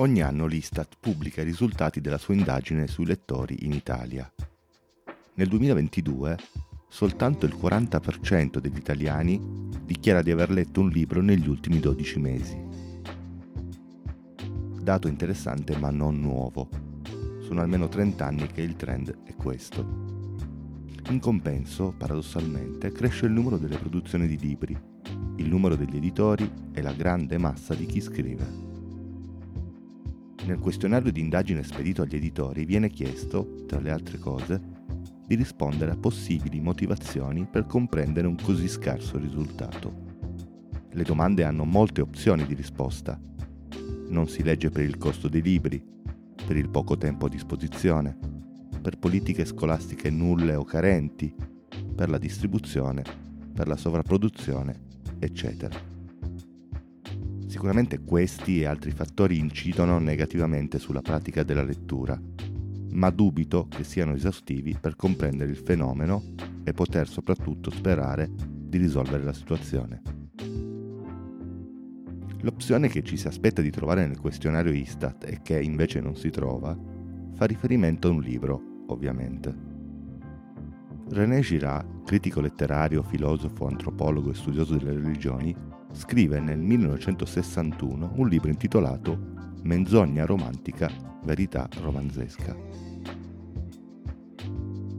Ogni anno l'Istat pubblica i risultati della sua indagine sui lettori in Italia. Nel 2022 soltanto il 40% degli italiani dichiara di aver letto un libro negli ultimi 12 mesi. Dato interessante ma non nuovo. Sono almeno 30 anni che il trend è questo. In compenso, paradossalmente, cresce il numero delle produzioni di libri, il numero degli editori e la grande massa di chi scrive. Nel questionario di indagine spedito agli editori viene chiesto, tra le altre cose, di rispondere a possibili motivazioni per comprendere un così scarso risultato. Le domande hanno molte opzioni di risposta. Non si legge per il costo dei libri, per il poco tempo a disposizione, per politiche scolastiche nulle o carenti, per la distribuzione, per la sovrapproduzione, eccetera. Sicuramente questi e altri fattori incidono negativamente sulla pratica della lettura, ma dubito che siano esaustivi per comprendere il fenomeno e poter soprattutto sperare di risolvere la situazione. L'opzione che ci si aspetta di trovare nel questionario Istat e che invece non si trova fa riferimento a un libro, ovviamente. René Girard, critico letterario, filosofo, antropologo e studioso delle religioni, scrive nel 1961 un libro intitolato Menzogna romantica, verità romanzesca.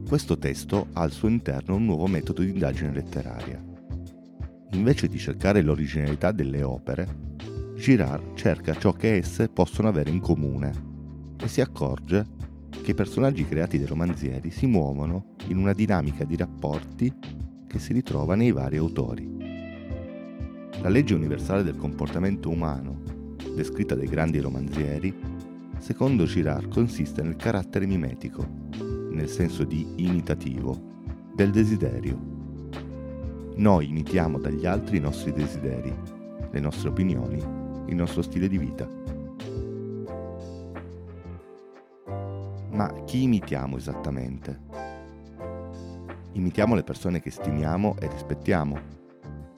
Questo testo ha al suo interno un nuovo metodo di indagine letteraria. Invece di cercare l'originalità delle opere, Girard cerca ciò che esse possono avere in comune e si accorge che i personaggi creati dai romanzieri si muovono in una dinamica di rapporti che si ritrova nei vari autori. La legge universale del comportamento umano, descritta dai grandi romanzieri, secondo Girard consiste nel carattere mimetico, nel senso di imitativo, del desiderio. Noi imitiamo dagli altri i nostri desideri, le nostre opinioni, il nostro stile di vita. Ma chi imitiamo esattamente? Imitiamo le persone che stimiamo e rispettiamo,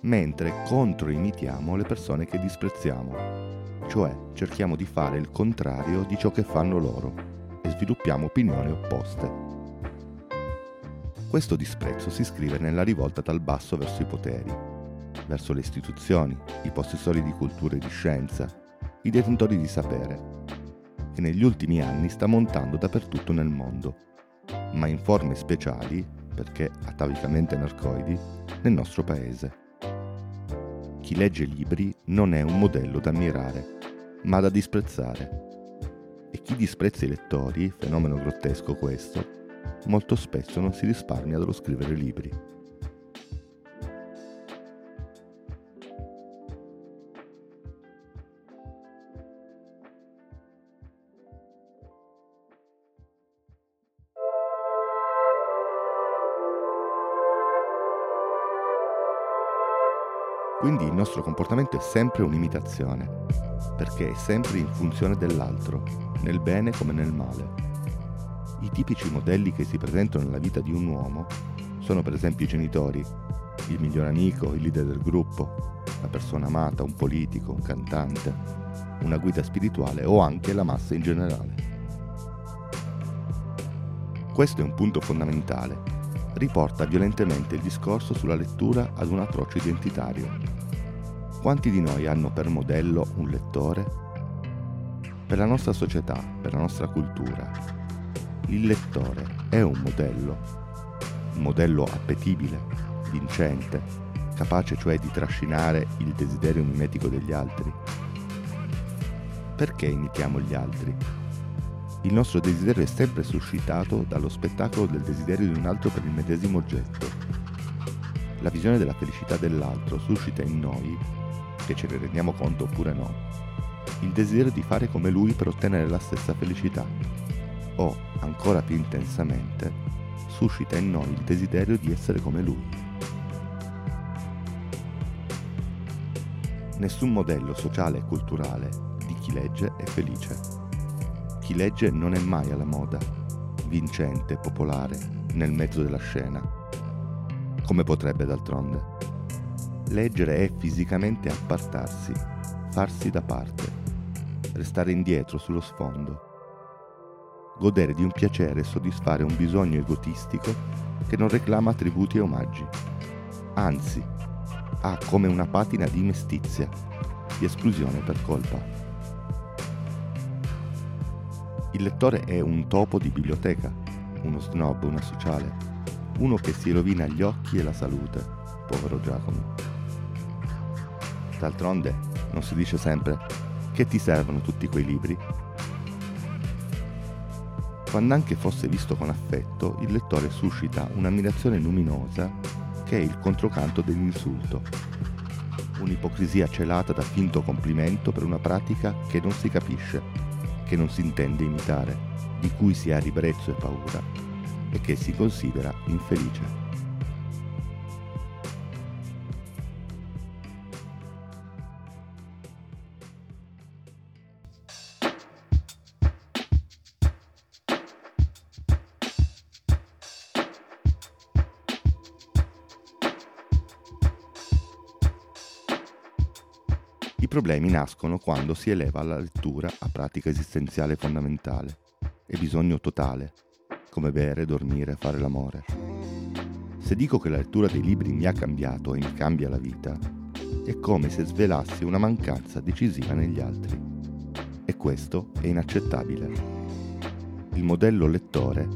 mentre controimitiamo le persone che disprezziamo, cioè cerchiamo di fare il contrario di ciò che fanno loro e sviluppiamo opinioni opposte. Questo disprezzo si iscrive nella rivolta dal basso verso i poteri, verso le istituzioni, i possessori di cultura e di scienza, i detentori di sapere, che negli ultimi anni sta montando dappertutto nel mondo, ma in forme speciali, perché atavicamente narcoidi, nel nostro paese chi legge libri non è un modello da ammirare, ma da disprezzare. E chi disprezza i lettori, fenomeno grottesco questo, molto spesso non si risparmia dallo scrivere libri. Quindi il nostro comportamento è sempre un'imitazione, perché è sempre in funzione dell'altro, nel bene come nel male. I tipici modelli che si presentano nella vita di un uomo sono per esempio i genitori, il miglior amico, il leader del gruppo, la persona amata, un politico, un cantante, una guida spirituale o anche la massa in generale. Questo è un punto fondamentale riporta violentemente il discorso sulla lettura ad un approccio identitario. Quanti di noi hanno per modello un lettore? Per la nostra società, per la nostra cultura, il lettore è un modello, un modello appetibile, vincente, capace cioè di trascinare il desiderio mimetico degli altri. Perché imitiamo gli altri? Il nostro desiderio è sempre suscitato dallo spettacolo del desiderio di un altro per il medesimo oggetto. La visione della felicità dell'altro suscita in noi, che ce ne rendiamo conto oppure no, il desiderio di fare come lui per ottenere la stessa felicità. O, ancora più intensamente, suscita in noi il desiderio di essere come lui. Nessun modello sociale e culturale di chi legge è felice chi legge non è mai alla moda, vincente, popolare, nel mezzo della scena. Come potrebbe d'altronde? Leggere è fisicamente appartarsi, farsi da parte. restare indietro sullo sfondo, godere di un piacere e soddisfare un bisogno egotistico che non reclama attributi e omaggi. Anzi, ha come una patina di mestizia, di esclusione per colpa. Il lettore è un topo di biblioteca, uno snob, una sociale, uno che si rovina gli occhi e la salute, povero Giacomo. D'altronde, non si dice sempre che ti servono tutti quei libri? Quando anche fosse visto con affetto, il lettore suscita un'ammirazione luminosa che è il controcanto dell'insulto, un'ipocrisia celata da finto complimento per una pratica che non si capisce, che non si intende imitare, di cui si ha ribrezzo e paura e che si considera infelice. I problemi nascono quando si eleva la lettura a pratica esistenziale fondamentale e bisogno totale, come bere, dormire, fare l'amore. Se dico che la lettura dei libri mi ha cambiato e mi cambia la vita, è come se svelassi una mancanza decisiva negli altri. E questo è inaccettabile. Il modello lettore,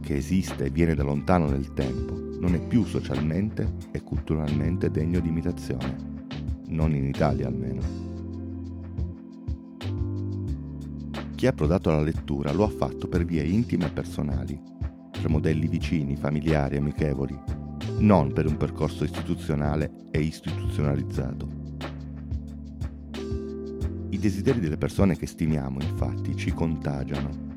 che esiste e viene da lontano nel tempo, non è più socialmente e culturalmente degno di imitazione non in Italia almeno. Chi ha approdato alla lettura lo ha fatto per vie intime e personali, per modelli vicini, familiari, amichevoli, non per un percorso istituzionale e istituzionalizzato. I desideri delle persone che stimiamo, infatti, ci contagiano.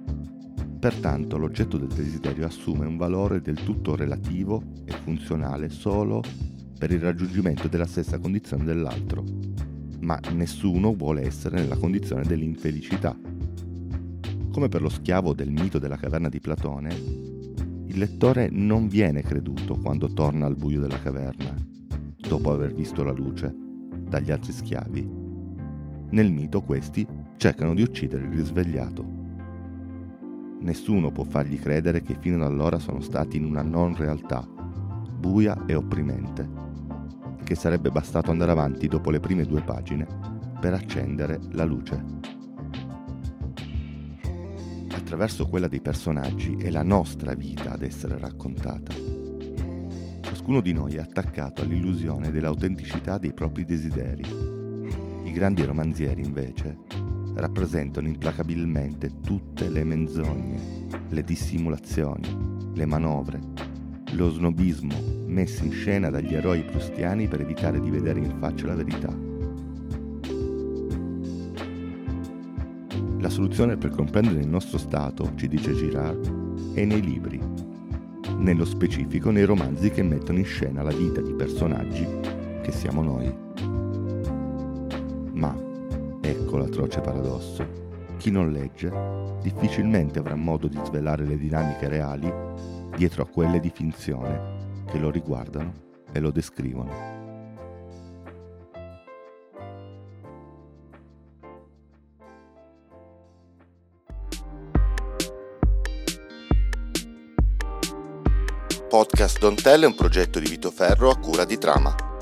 Pertanto l'oggetto del desiderio assume un valore del tutto relativo e funzionale solo per il raggiungimento della stessa condizione dell'altro, ma nessuno vuole essere nella condizione dell'infelicità. Come per lo schiavo del mito della caverna di Platone, il lettore non viene creduto quando torna al buio della caverna, dopo aver visto la luce, dagli altri schiavi. Nel mito questi cercano di uccidere il risvegliato. Nessuno può fargli credere che fino ad allora sono stati in una non realtà, buia e opprimente che sarebbe bastato andare avanti dopo le prime due pagine per accendere la luce. Attraverso quella dei personaggi è la nostra vita ad essere raccontata. Ciascuno di noi è attaccato all'illusione dell'autenticità dei propri desideri. I grandi romanzieri, invece, rappresentano implacabilmente tutte le menzogne, le dissimulazioni, le manovre, lo snobismo messi in scena dagli eroi prustiani per evitare di vedere in faccia la verità. La soluzione per comprendere il nostro stato, ci dice Girard, è nei libri, nello specifico nei romanzi che mettono in scena la vita di personaggi che siamo noi. Ma, ecco l'atroce paradosso, chi non legge difficilmente avrà modo di svelare le dinamiche reali dietro a quelle di finzione che lo riguardano e lo descrivono. Podcast Don't Tell è un progetto di Vito Ferro a cura di Trama.